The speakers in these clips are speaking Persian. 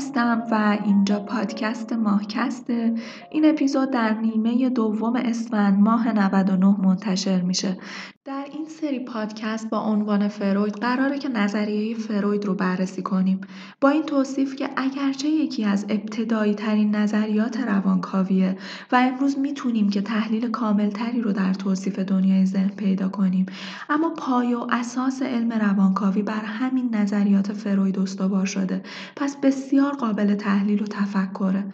هستم و اینجا پادکست ماهکسته. این اپیزود در نیمه دوم اسفند ماه 99 منتشر میشه. سری پادکست با عنوان فروید قراره که نظریه فروید رو بررسی کنیم. با این توصیف که اگرچه یکی از ابتدایی ترین نظریات روانکاویه و امروز می‌تونیم که تحلیل کاملتری رو در توصیف دنیای ذهن پیدا کنیم اما پای و اساس علم روانکاوی بر همین نظریات فروید استوار شده. پس بسیار قابل تحلیل و تفکره.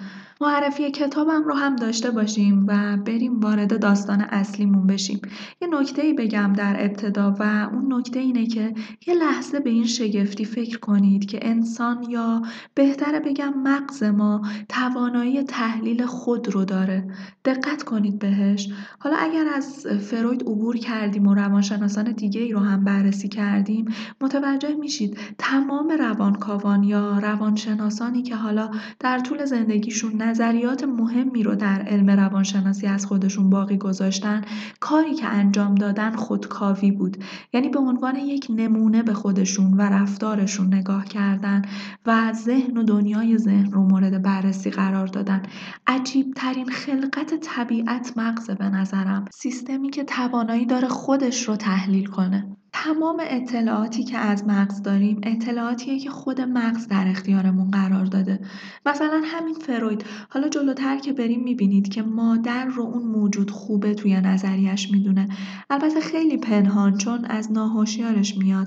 معرفی کتابم رو هم داشته باشیم و بریم وارد داستان اصلیمون بشیم. یه نکته ای بگم در ابتدا و اون نکته اینه که یه لحظه به این شگفتی فکر کنید که انسان یا بهتره بگم مغز ما توانایی تحلیل خود رو داره. دقت کنید بهش. حالا اگر از فروید عبور کردیم و روانشناسان دیگه ای رو هم بررسی کردیم متوجه میشید تمام روانکاوان یا روانشناسانی که حالا در طول زندگیشون نظریات مهمی رو در علم روانشناسی از خودشون باقی گذاشتن کاری که انجام دادن خودکاوی بود. یعنی به عنوان یک نمونه به خودشون و رفتارشون نگاه کردن و ذهن و دنیای ذهن رو مورد بررسی قرار دادن. عجیب ترین خلقت طبیعت مغزه به نظرم. سیستمی که توانایی داره خودش رو تحلیل کنه. تمام اطلاعاتی که از مغز داریم اطلاعاتیه که خود مغز در اختیارمون قرار داده. مثلا همین فروید. حالا جلوتر که بریم می‌بینید که مادر رو اون موجود خوبه توی نظریش می‌دونه. البته خیلی پنهان چون از ناهوشیارش میاد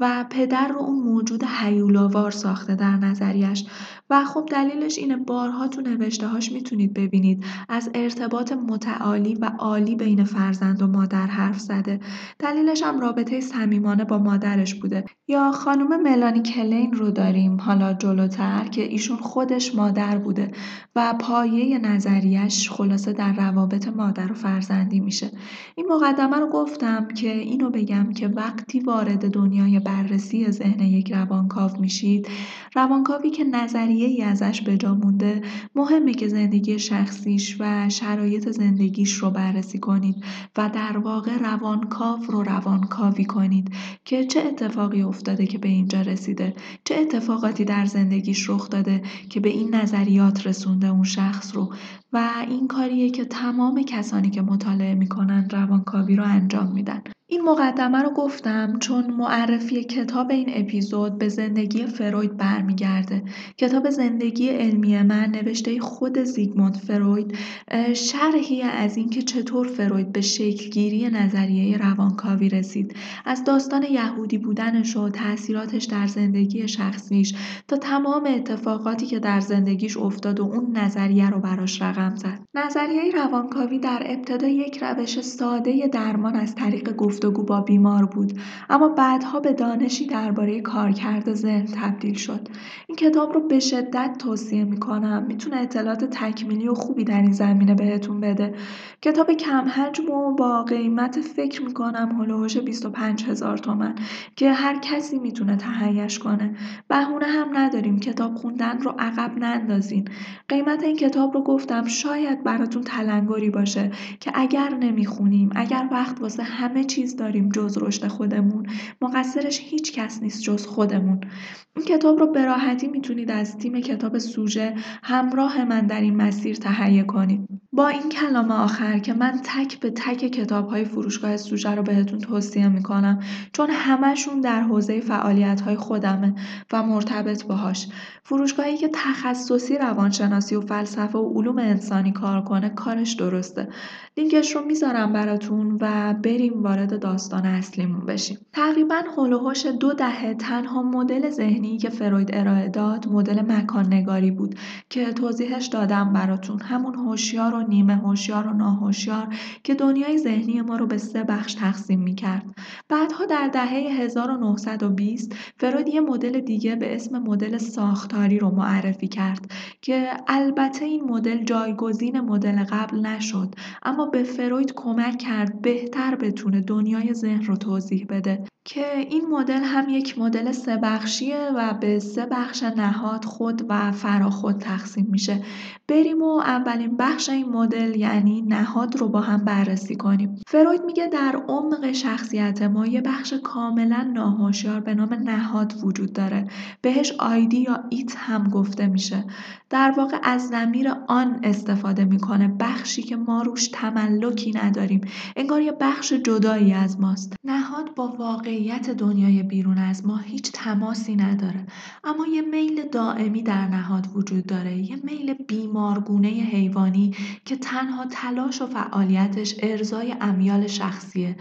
و پدر رو اون موجود حیولاوار ساخته در نظریش و خب دلیلش اینه بارها تو نوشته هاش می‌تونید ببینید از ارتباط متعالی و عالی بین فرزند و مادر حرف زده. دلیلش هم رابطه صمیمانه با مادرش بوده. یا خانم ملانی کلین رو داریم حالا جلوتر که ایشون خودش مادر بوده و پایه نظریش خلاصه در روابط مادر و فرزندی میشه. این مقدمه رو گفتم که اینو بگم که وقتی وارد دنیای بررسی ذهن یک روانکاو میشید روانکاوی که نظریه ای ازش به جا مونده مهمه که زندگی شخصیش و شرایط زندگیش رو بررسی کنید و در واقع روانکاو رو روانکاوی کنید که چه اتفاقی افتاده که به اینجا رسیده؟ چه اتفاقاتی در زندگیش رخ داده که به این نظریات رسونده اون شخص رو؟ و این کاریه که تمام کسانی که مطالعه می‌کنن روانکاوی رو انجام میدن. این مقدمه رو گفتم چون معرفی کتاب این اپیزود به زندگی فروید برمیگرده. کتاب زندگی علمی من نوشته خود زیگموند فروید شرحی از اینکه چطور فروید به شکلگیری نظریه روانکاوی رسید. از داستان یهودی بودنش و تاثیراتش در زندگی شخصیش تا تمام اتفاقاتی که در زندگیش افتاد و اون نظریه رو براش رقم زد. نظریه روانکاوی در ابتدا یک روش ساده درمان از طریق گفت گفتگو با بیمار بود اما بعدها به دانشی درباره کارکرد ذهن تبدیل شد. این کتاب رو به شدت توصیه می‌کنم. می‌تونه اطلاعات تکمیلی و خوبی در این زمینه بهتون بده. کتاب کم حجم و با قیمت فکر می‌کنم هلوهوش 25 هزار تومن که هر کسی می‌تونه تهیهش کنه. بهونه هم نداریم. کتاب خوندن رو عقب نندازین. قیمت این کتاب رو گفتم شاید براتون تلنگری باشه که اگر نمی‌خونیم اگر وقت واسه همه چیز داریم جز رشد خودمون. مقصرش هیچ کس نیست جز خودمون. این کتاب رو به راحتی می‌تونید از تیم کتاب سوژه همراه من در این مسیر تهیه کنید. با این کلام آخر که من تک به تک کتاب های فروشگاه سوژه رو بهتون توصیه می‌کنم چون همشون در حوزه فعالیت های خودمه و مرتبط باهاش. فروشگاهی که تخصصی روانشناسی و فلسفه و علوم انسانی کار کنه کارش درسته. لینکش رو می‌ذارم براتون و بریم وارد داستان اصلیمون بشیم. تقریبا هلوهوش دو دهه تنها مدل ذهنی که فروید ارائه داد مدل مکان نگاری بود که توضیحش دادم براتون. همون هوشیار و نیمه هوشیار و ناهوشیار که دنیای ذهنی ما رو به سه بخش تقسیم می‌کرد. بعدها در دهه 1920 فروید یه مدل دیگه به اسم مدل ساختاری رو معرفی کرد که البته این مدل جایگزین مدل قبل نشد اما به فروید کمک کرد بهتر بتونه دنیای ذهن رو توضیح بده. که این مدل هم یک مدل سه بخشیه و به سه بخش نهاد خود و فراخود تقسیم میشه. بریم و اولین بخش این مدل یعنی نهاد رو با هم بررسی کنیم. فروید میگه در عمق شخصیت ما یه بخش کاملا ناهوشیار به نام نهاد وجود داره. بهش آیدی یا ایت هم گفته میشه. در واقع از زمیر آن استفاده می‌کنه. بخشی که ما روش تملکی نداریم. انگار یه بخش جدایی از ماست. نهاد با واقعیت دنیای بیرون از ما هیچ تماسی نداره. اما یه میل دائمی در نهاد وجود داره. یه میل بیمارگونه حیوانی که تنها تلاش و فعالیتش ارزای امیال شخصیه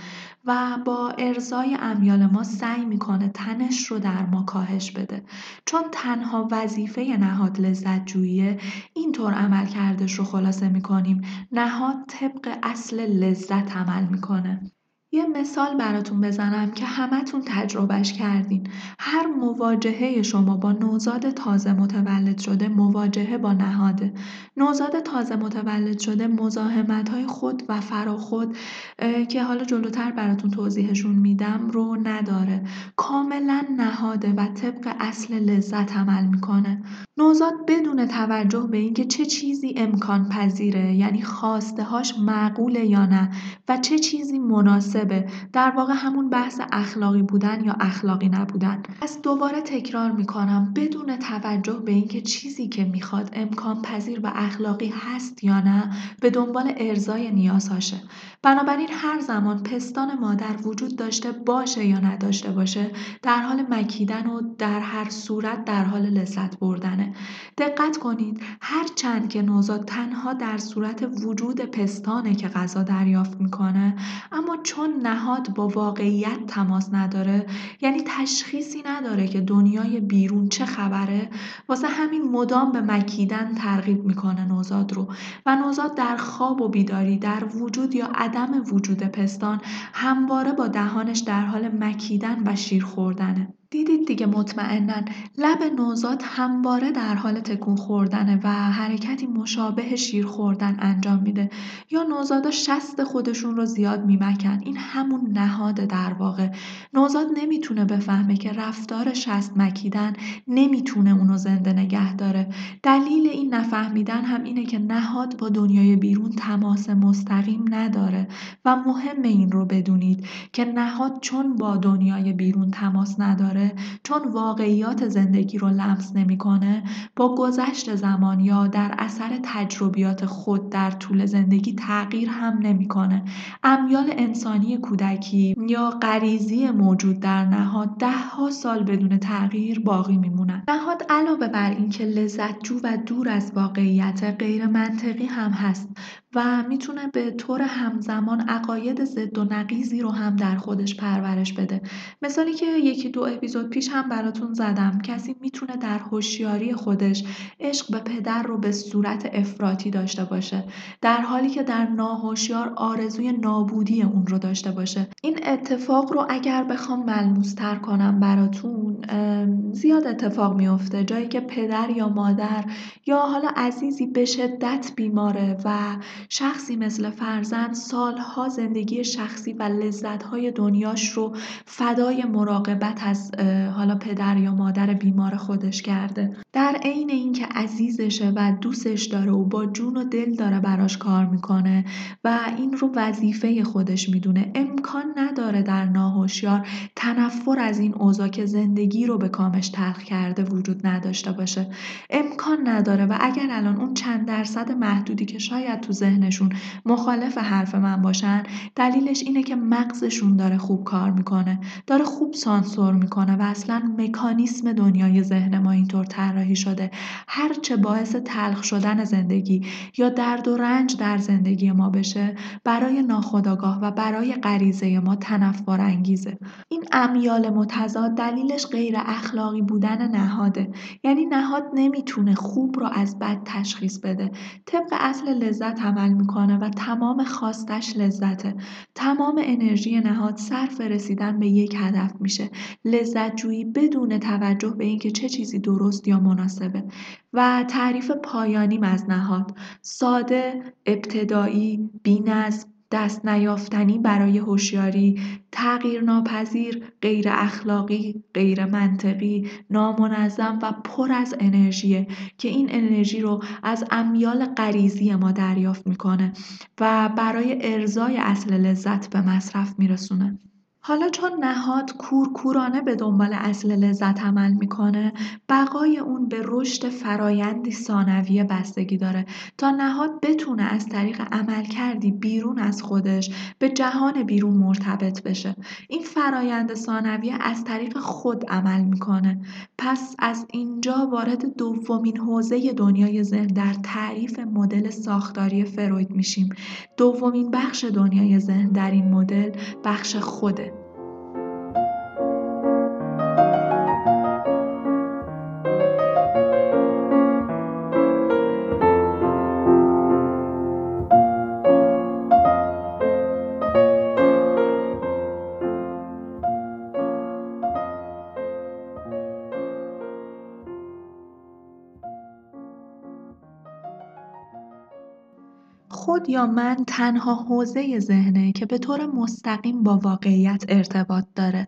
و با ارزای امیال ما سعی می‌کنه تنش رو در ما کاهش بده. چون تنها وظیفه نهاد لذت جوییه اینطور عمل کردش رو خلاصه می‌کنیم. نهاد طبق اصل لذت عمل می‌کنه. یه مثال براتون بزنم که همتون تجربهش کردین. هر مواجهه شما با نوزاد تازه متولد شده مواجهه با نهاده. نوزاد تازه متولد شده مزاحمت های خود و فراخود که حالا جلوتر براتون توضیحشون میدم رو نداره. کاملا نهاده و طبق اصل لذت عمل می‌کنه. نوزاد بدون توجه به اینکه چه چیزی امکان پذیره یعنی خواسته هاش معقوله یا نه و چه چیزی مناسبه. در واقع همون بحث اخلاقی بودن یا اخلاقی نبودن. پس دوباره تکرار می‌کنم بدون توجه به اینکه چیزی که می‌خواد امکان پذیر و اخلاقی هست یا نه به دنبال ارزای نیازهاشه بنابراین هر زمان پستان مادر وجود داشته باشه یا نداشته باشه در حال مکیدن و در هر صورت در حال لذت بردنه. دقت کنید هر چند که نوزاد تنها در صورت وجود پستانه که غذا دریافت می‌کنه اما چون نهاد با واقعیت تماس نداره یعنی تشخیصی نداره که دنیای بیرون چه خبره واسه همین مدام به مکیدن ترغیب می‌کنه نوزاد رو. و نوزاد در خواب و بیداری در وجود یا عدم وجود پستان همواره با دهانش در حال مکیدن و شیر خوردنه. دیدید دیگه مطمئنا لب نوزاد همواره در حال تکون خوردنه و حرکتی مشابه شیر خوردن انجام میده. یا نوزادا شست خودشون رو زیاد میمکن. این همون نهاد در واقع. نوزاد نمی‌تونه بفهمه که رفتار شست مکیدن نمی‌تونه اونو زنده نگه داره. دلیل این نفهمیدن هم اینه که نهاد با دنیای بیرون تماس مستقیم نداره و مهم این رو بدونید که نهاد چون با دنیای بیرون تماس نداره چون واقعیات زندگی رو لمس نمی‌کنه با گذشت زمان یا در اثر تجربیات خود در طول زندگی تغییر هم نمی‌کنه. امیال انسانی کودکی یا غریزی موجود در نهاد ده ها سال بدون تغییر باقی میمونن نهاد علاوه بر اینکه لذت جو و دور از واقعیت غیر منطقی هم هست و می‌تونه به طور همزمان عقاید ضد و نقیزی رو هم در خودش پرورش بده. مثالی که یکی دو اپیزود پیش هم براتون زدم. کسی می‌تونه در هوشیاری خودش عشق به پدر رو به صورت افراطی داشته باشه در حالی که در ناهوشیار آرزوی نابودی اون رو داشته باشه. این اتفاق رو اگر بخوام ملموستر کنم براتون زیاد اتفاق میفته جایی که پدر یا مادر یا حالا عزیزی به شدت بیماره و شخصی مثل فرزند سالها زندگی شخصی و لذتهای دنیاش رو فدای مراقبت از حالا پدر یا مادر بیمار خودش کرده. در عین اینکه عزیزشه و دوستش داره و با جون و دل داره براش کار می‌کنه و این رو وظیفه خودش می‌دونه. امکان نداره در ناهوشیار تنفر از این اوضاع که زندگی رو به کامش تلخ کرده وجود نداشته باشه. امکان نداره و اگر الان اون چند درصد محدودی که شاید تو ذهنشون مخالف حرف من باشن دلیلش اینه که مغزشون داره خوب کار می‌کنه داره خوب سانسور می‌کنه. و اصلا مکانیسم دنیای ذهن ما اینطور طراحی شده. هرچه باعث تلخ شدن زندگی یا درد و رنج در زندگی ما بشه برای ناخودآگاه و برای غریزه ما تنفر انگیزه. این امیال متضاد دلیلش غیر اخلاقی بودن نهاده. یعنی نهاد نمی‌تونه خوب رو از بد تشخیص بده. طبق اصل لذت عمل می‌کنه و تمام خواستش لذته. تمام انرژی نهاد صرف رسیدن به یک هدف میشه. لذت جویی بدون توجه به اینکه چه چیزی درست یا مناسبه و تعریف پایانیم از نهاد ساده ابتدایی بینظم دست نیافتنی برای هوشیاری، تغییر ناپذیر، غیر اخلاقی، غیر منطقی، نامنظم و پر از انرژیه که این انرژی رو از امیال غریزی ما دریافت می‌کنه و برای ارزای اصل لذت به مصرف میرسونه. حالا چون نهاد کورکورانه به دنبال اصل لذت عمل می‌کنه بقای اون به رشد فرایندی ثانویه بستگی داره. تا نهاد بتونه از طریق عمل کردی بیرون از خودش به جهان بیرون مرتبط بشه. این فرایند ثانویه از طریق خود عمل می‌کنه. پس از اینجا وارد دومین حوزه دنیای ذهن در تعریف مدل ساختاری فروید میشیم. دومین بخش دنیای ذهن در این مدل بخش خوده. خود یا من تنها حوزه ذهنه که به طور مستقیم با واقعیت ارتباط داره.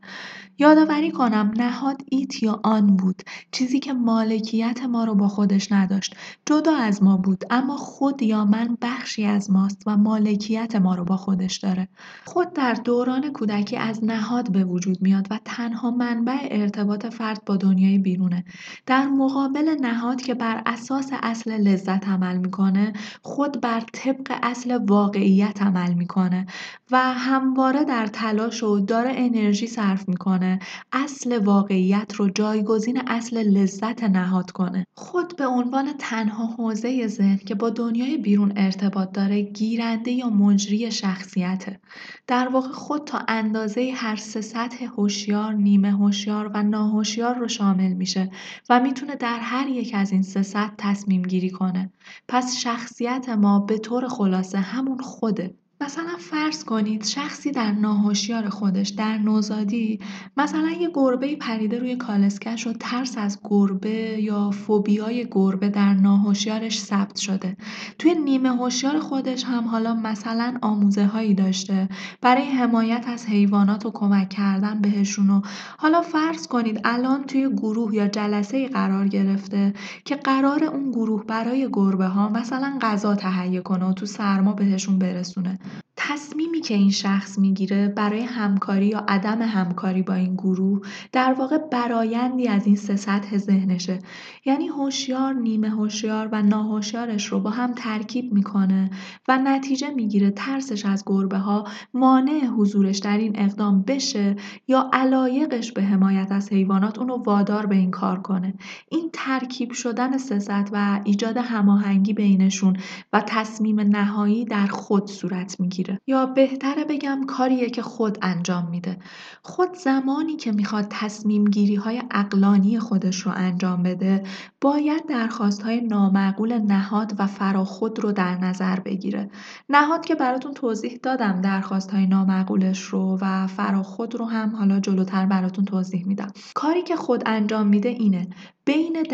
یادآوری کنم نهاد ایت یا آن بود چیزی که مالکیت ما رو با خودش نداشت. جدا از ما بود اما خود یا من بخشی از ماست و مالکیت ما رو با خودش داره. خود در دوران کودکی از نهاد به وجود میاد و تنها منبع ارتباط فرد با دنیای بیرونه. در مقابل نهاد که بر اساس اصل لذت عمل می‌کنه خود بر طبق اصل واقعیت عمل می‌کنه و همواره در تلاش و داره انرژی صرف می‌کنه اصل واقعیت رو جایگزین اصل لذت نهاد کنه. خود به عنوان تنها حوزه ذهن که با دنیای بیرون ارتباط داره گیرنده یا مجری شخصیته. در واقع خود تا اندازه هر سه سطح هوشیار نیمه هوشیار و ناهوشیار رو شامل میشه و می‌تونه در هر یک از این سه سطح تصمیم گیری کنه. پس شخصیت ما به طور خلاصه همون خوده. مثلا فرض کنید شخصی در ناهوشیار خودش در نوزادی مثلا یه گربه پریده روی کالسکش و ترس از گربه یا فوبیای گربه در ناهوشیارش ثبت شده. توی نیمه هوشیار خودش هم حالا مثلا آموزه هایی داشته. برای حمایت از حیوانات و کمک کردن بهشون و حالا فرض کنید الان توی گروه یا جلسه قرار گرفته که قرار اون گروه برای گربه ها مثلا غذا تهیه کنه و تو سرما بهشون برسونه. تصمیمی که این شخص می‌گیره برای همکاری یا عدم همکاری با این گروه در واقع برایندی از این سه سطح ذهنشه. یعنی هوشیار نیمه هوشیار و ناهوشیارش رو با هم ترکیب می‌کنه و نتیجه می‌گیره ترسش از گربه ها مانع حضورش در این اقدام بشه یا علایقش به حمایت از حیوانات اونو وادار به این کار کنه. این ترکیب شدن سه سطح و ایجاد هماهنگی بینشون و تصمیم نهایی در خود صورت می‌گیره. یا بهتره بگم کاریه که خود انجام میده. خود زمانی که می‌خواد تصمیم گیری های اقلانی خودش رو انجام بده باید درخواست های نامعقول نهاد و فراخود رو در نظر بگیره. نهاد که براتون توضیح دادم درخواست های نامعقولش رو و فراخود رو هم حالا جلوتر براتون توضیح میدم. کاری که خود انجام میده اینه. بین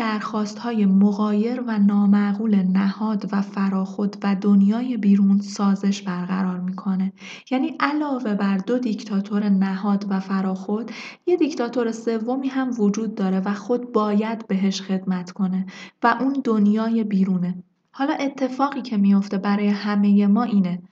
های مغایر و نامعقول نهاد و فراخود و دنیای بیرون سازش برقرار می‌کنه. یعنی علاوه بر دو دیکتاتور نهاد و فراخود یه دیکتاتور سومی هم وجود داره و خود باید بهش خدمت کنه و اون دنیای بیرونه. حالا اتفاقی که میفته برای همه ما اینه.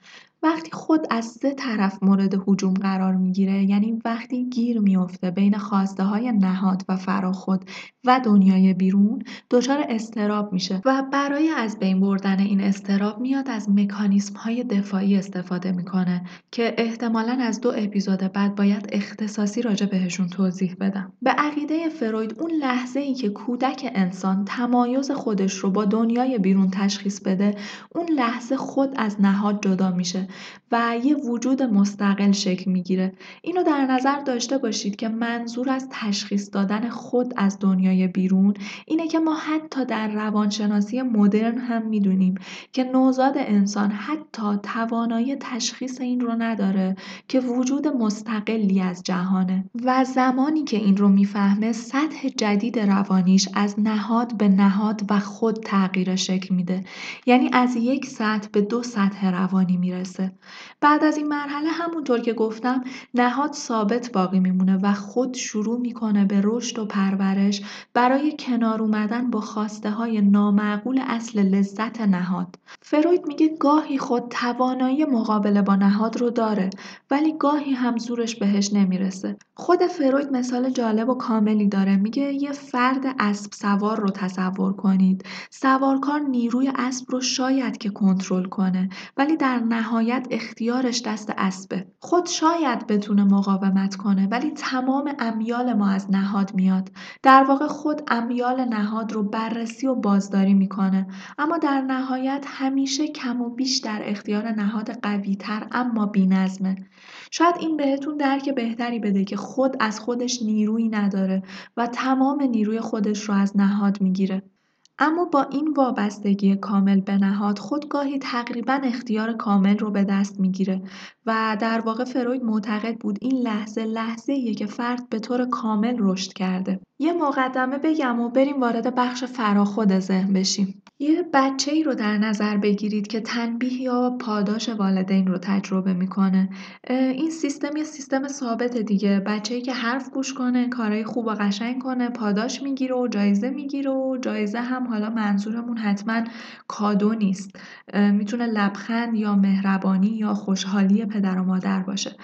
وقتی خود از سه طرف مورد هجوم قرار می‌گیره یعنی وقتی گیر میفته بین خواسته های نهاد و فراخود و دنیای بیرون دچار استراب میشه و برای از بین بردن این استراب میاد از مکانیسم های دفاعی استفاده می‌کنه که احتمالا از دو اپیزود بعد باید اختصاصی راجع بهشون توضیح بدم. به عقیده فروید اون لحظه ای که کودک انسان تمایز خودش رو با دنیای بیرون تشخیص بده اون لحظه خود از نهاد جدا میشه. و یه وجود مستقل شکل می‌گیره. اینو در نظر داشته باشید که منظور از تشخیص دادن خود از دنیای بیرون اینه که ما حتی در روانشناسی مدرن هم می‌دونیم که نوزاد انسان حتی توانایی تشخیص این رو نداره که وجود مستقلی از جهانه و زمانی که این رو می‌فهمه سطح جدید روانیش از نهاد به نهاد و خود تغییر شکل میده. یعنی از یک سطح به دو سطح روانی می‌رسه. می‌رسه بعد از این مرحله همونطور که گفتم نهاد ثابت باقی میمونه و خود شروع می‌کنه به رشد و پرورش برای کنار اومدن با خواسته های نامعقول اصل لذت نهاد. فروید میگه گاهی خود توانایی مقابله با نهاد رو داره ولی گاهی هم زورش بهش نمی‌رسه. خود فروید مثال جالب و کاملی داره. میگه یه فرد اسب سوار رو تصور کنید. سوارکار نیروی اسب رو شاید که کنترل کنه ولی در نهایت اختیارش دست اسبه. خود شاید بتونه مقاومت کنه ولی تمام امیال ما از نهاد میاد. در واقع خود امیال نهاد رو بررسی و بازداری می‌کنه. اما در نهایت همیشه کم و بیش در اختیار نهاد قویتر اما بینظمه. شاید این بهتون درک بهتری بده که خود از خودش نیرویی نداره و تمام نیروی خودش رو از نهاد می‌گیره. اما با این وابستگی کامل به نهاد خود گاهی تقریبا اختیار کامل رو به دست می‌گیره و در واقع فروید معتقد بود این لحظه لحظه که فرد به طور کامل رشد کرده. یه مقدمه بگم و بریم وارد بخش فراخود ذهن بشیم. یه بچه ای رو در نظر بگیرید که تنبیه یا پاداش والدین رو تجربه می‌کنه. این سیستم یه سیستم ثابت دیگه. بچه ای که حرف گوش کنه کارهای خوب و قشنگ کنه پاداش می‌گیره و جایزه می‌گیره و جایزه هم حالا منظورمون حتما کادو نیست. می‌تونه لبخند یا مهربانی یا خوشحالی پدر و مادر باشه.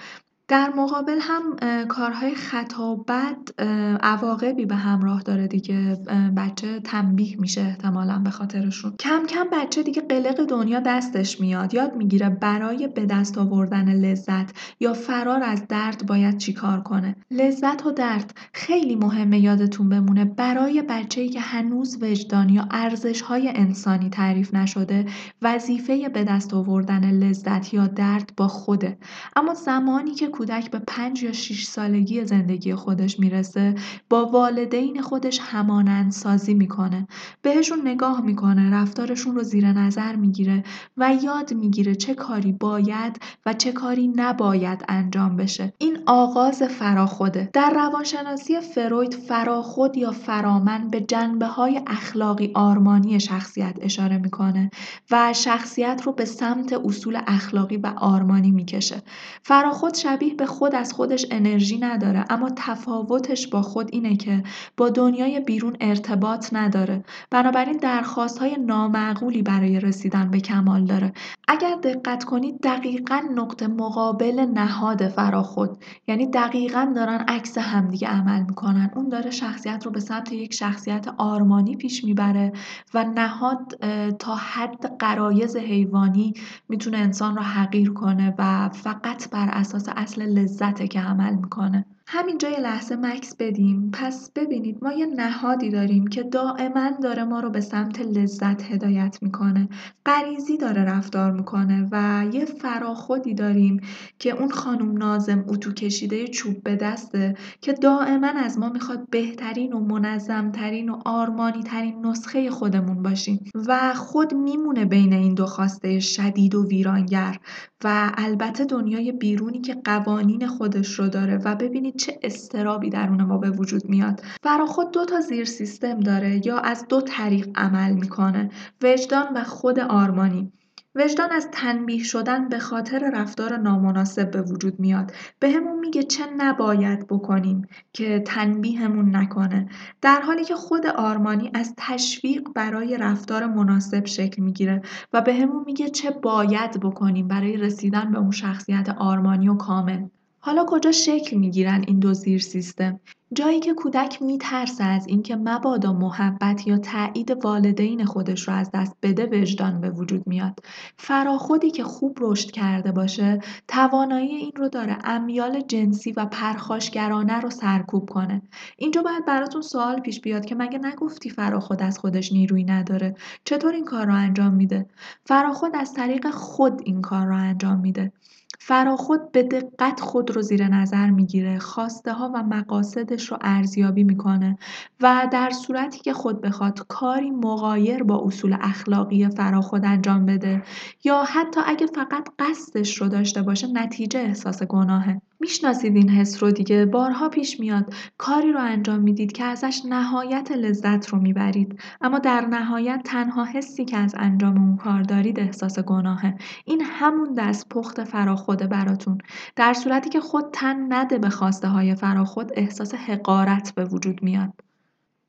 در مقابل هم کارهای خطا بد عواقبی به همراه داره دیگه بچه تنبیه میشه احتمالا به خاطرشون. کم کم بچه دیگه قلق دنیا دستش میاد. یاد می‌گیره برای به دست آوردن لذت یا فرار از درد باید چیکار کنه؟ لذت و درد خیلی مهمه یادتون بمونه. برای بچه که هنوز وجدان یا ارزش های انسانی تعریف نشده وظیفه به دست آوردن لذت یا درد با خوده. اما زمانی که کودک به پنج یا شیش سالگی زندگی خودش می‌رسه با والدین خودش همانند سازی می‌کنه. بهشون نگاه می‌کنه رفتارشون رو زیر نظر می‌گیره و یاد می‌گیره چه کاری باید و چه کاری نباید انجام بشه. این آغاز فراخوده. در روانشناسی فروید فراخود یا فرامن به جنبه های اخلاقی آرمانی شخصیت اشاره می‌کنه و شخصیت رو به سمت اصول اخلاقی و آرمانی می‌کشه. فراخود شبیه شبیه به خود از خودش انرژی نداره اما تفاوتش با خود اینه که با دنیای بیرون ارتباط نداره. بنابراین درخواست های نامعقولی برای رسیدن به کمال داره. اگر دقت کنید دقیقا نقطه مقابل نهاد فراخود. یعنی دقیقا دارن عکس همدیگه عمل می‌کنن. اون داره شخصیت رو به سمت یک شخصیت آرمانی پیش می‌بره و نهاد تا حد قرایز حیوانی می‌تونه انسان رو حقیر کنه و فقط بر اساس اصل لذته که عمل می‌کنه. همینجا یه لحظه مکس بدیم. پس ببینید ما یه نهادی داریم که دائما داره ما رو به سمت لذت هدایت می‌کنه. غریزی داره رفتار می‌کنه و یه فراخودی داریم که اون خانم نازم اتو کشیده چوب به دسته که دائما از ما می‌خواد بهترین و منظمترین و آرمانی ترین نسخه خودمون باشیم و خود میمونه بین این دو خواسته شدید و ویرانگر و البته دنیای بیرونی که قوانین خودش رو داره. و ببینید چه استرابی درون ما به وجود میاد. فراخود دو تا زیر سیستم داره یا از دو طریق عمل می‌کنه. وجدان و خود آرمانی. وجدان از تنبیه شدن به خاطر رفتار نامناسب به وجود میاد. به همون میگه چه نباید بکنیم که تنبیهمون نکنه. در حالی که خود آرمانی از تشویق برای رفتار مناسب شکل می‌گیره و به همون میگه چه باید بکنیم برای رسیدن به اون شخصیت آرمانی و کامل. حالا کجا شکل می‌گیرن این دو زیر سیستم؟ جایی که کودک میترسه از اینکه مبادا محبت یا تایید والدین خودش رو از دست بده وجدان به وجود میاد. فراخودی که خوب رشد کرده باشه توانایی این رو داره امیال جنسی و پرخاشگرانه رو سرکوب کنه. اینجا باید براتون سوال پیش بیاد که مگه نگفتی فراخود از خودش نیروی نداره؟ چطور این کار رو انجام میده؟ فراخود از طریق خود این کار رو انجام میده. فراخود به دقت خود رو زیر نظر می‌گیره خواسته ها و مقاصدش رو ارزیابی می‌کنه و در صورتی که خود بخواد کاری مغایر با اصول اخلاقی فراخود انجام بده یا حتی اگه فقط قصدش رو داشته باشه نتیجه احساس گناهه. می‌شناسید این حس رو دیگه؟ بارها پیش میاد. کاری رو انجام می‌دید که ازش نهایت لذت رو می‌برید. اما در نهایت تنها حسی که از انجام اون کار دارید احساس گناهه. این همون دست پخت فراخوده براتون. در صورتی که خود تن نده به خواسته های فراخود احساس حقارت به وجود میاد.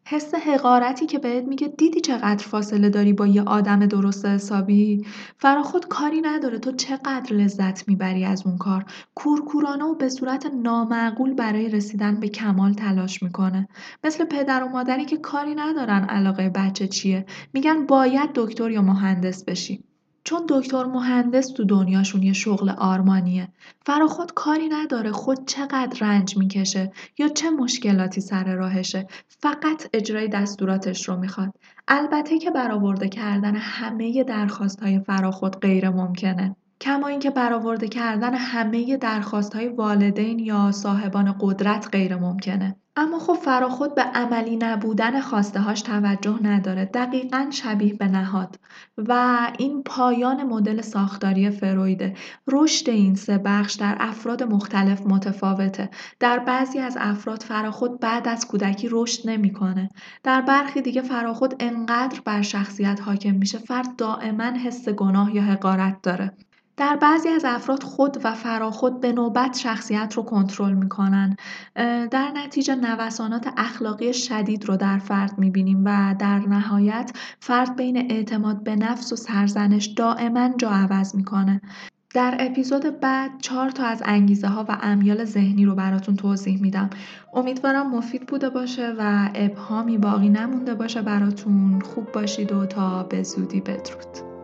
حس حقارتی که بهت میگه دیدی چقدر فاصله داری با یه آدم درست حسابی؟ فراخود کاری نداره. تو چقدر لذت می‌بری از اون کار؟ کورکورانه و به صورت نامعقول برای رسیدن به کمال تلاش می‌کنه. مثل پدر و مادری که کاری ندارن علاقه بچه چیه. میگن باید دکتر یا مهندس بشی. چون دکتر مهندس تو دنیاشون یه شغل آرمانیه. فراخود کاری نداره خود چقدر رنج می‌کشه یا چه مشکلاتی سر راهشه. فقط اجرای دستوراتش رو می‌خواد. البته که برآورده کردن همه درخواست های فراخود غیر ممکنه کما اینکه برآورده کردن همه درخواست های والدین یا صاحبان قدرت غیر ممکنه. اما خب فراخود به عملی نبودن هاش توجه نداره دقیقا شبیه به نهاد. و این پایان مدل ساختاری فرویده. رشد این سه بخش در افراد مختلف متفاوته. در بعضی از افراد فراخود بعد از کودکی رشد نمی‌کنه. در برخی دیگه فراخود انقدر بر شخصیت حاکم میشه فرد دائما حس گناه یا حقارت داره. در بعضی از افراد خود و فراخود به نوبت شخصیت رو کنترل می‌کنن. در نتیجه نوسانات اخلاقی شدید رو در فرد می‌بینیم و در نهایت فرد بین اعتماد به نفس و سرزنش دائما جا عوض می‌کنه. در اپیزود بعد چهار تا از انگیزه ها و امیال ذهنی رو براتون توضیح میدم. امیدوارم مفید بوده باشه و ابهامی باقی نمونده باشه براتون. خوب باشید و تا به زودی بدرود.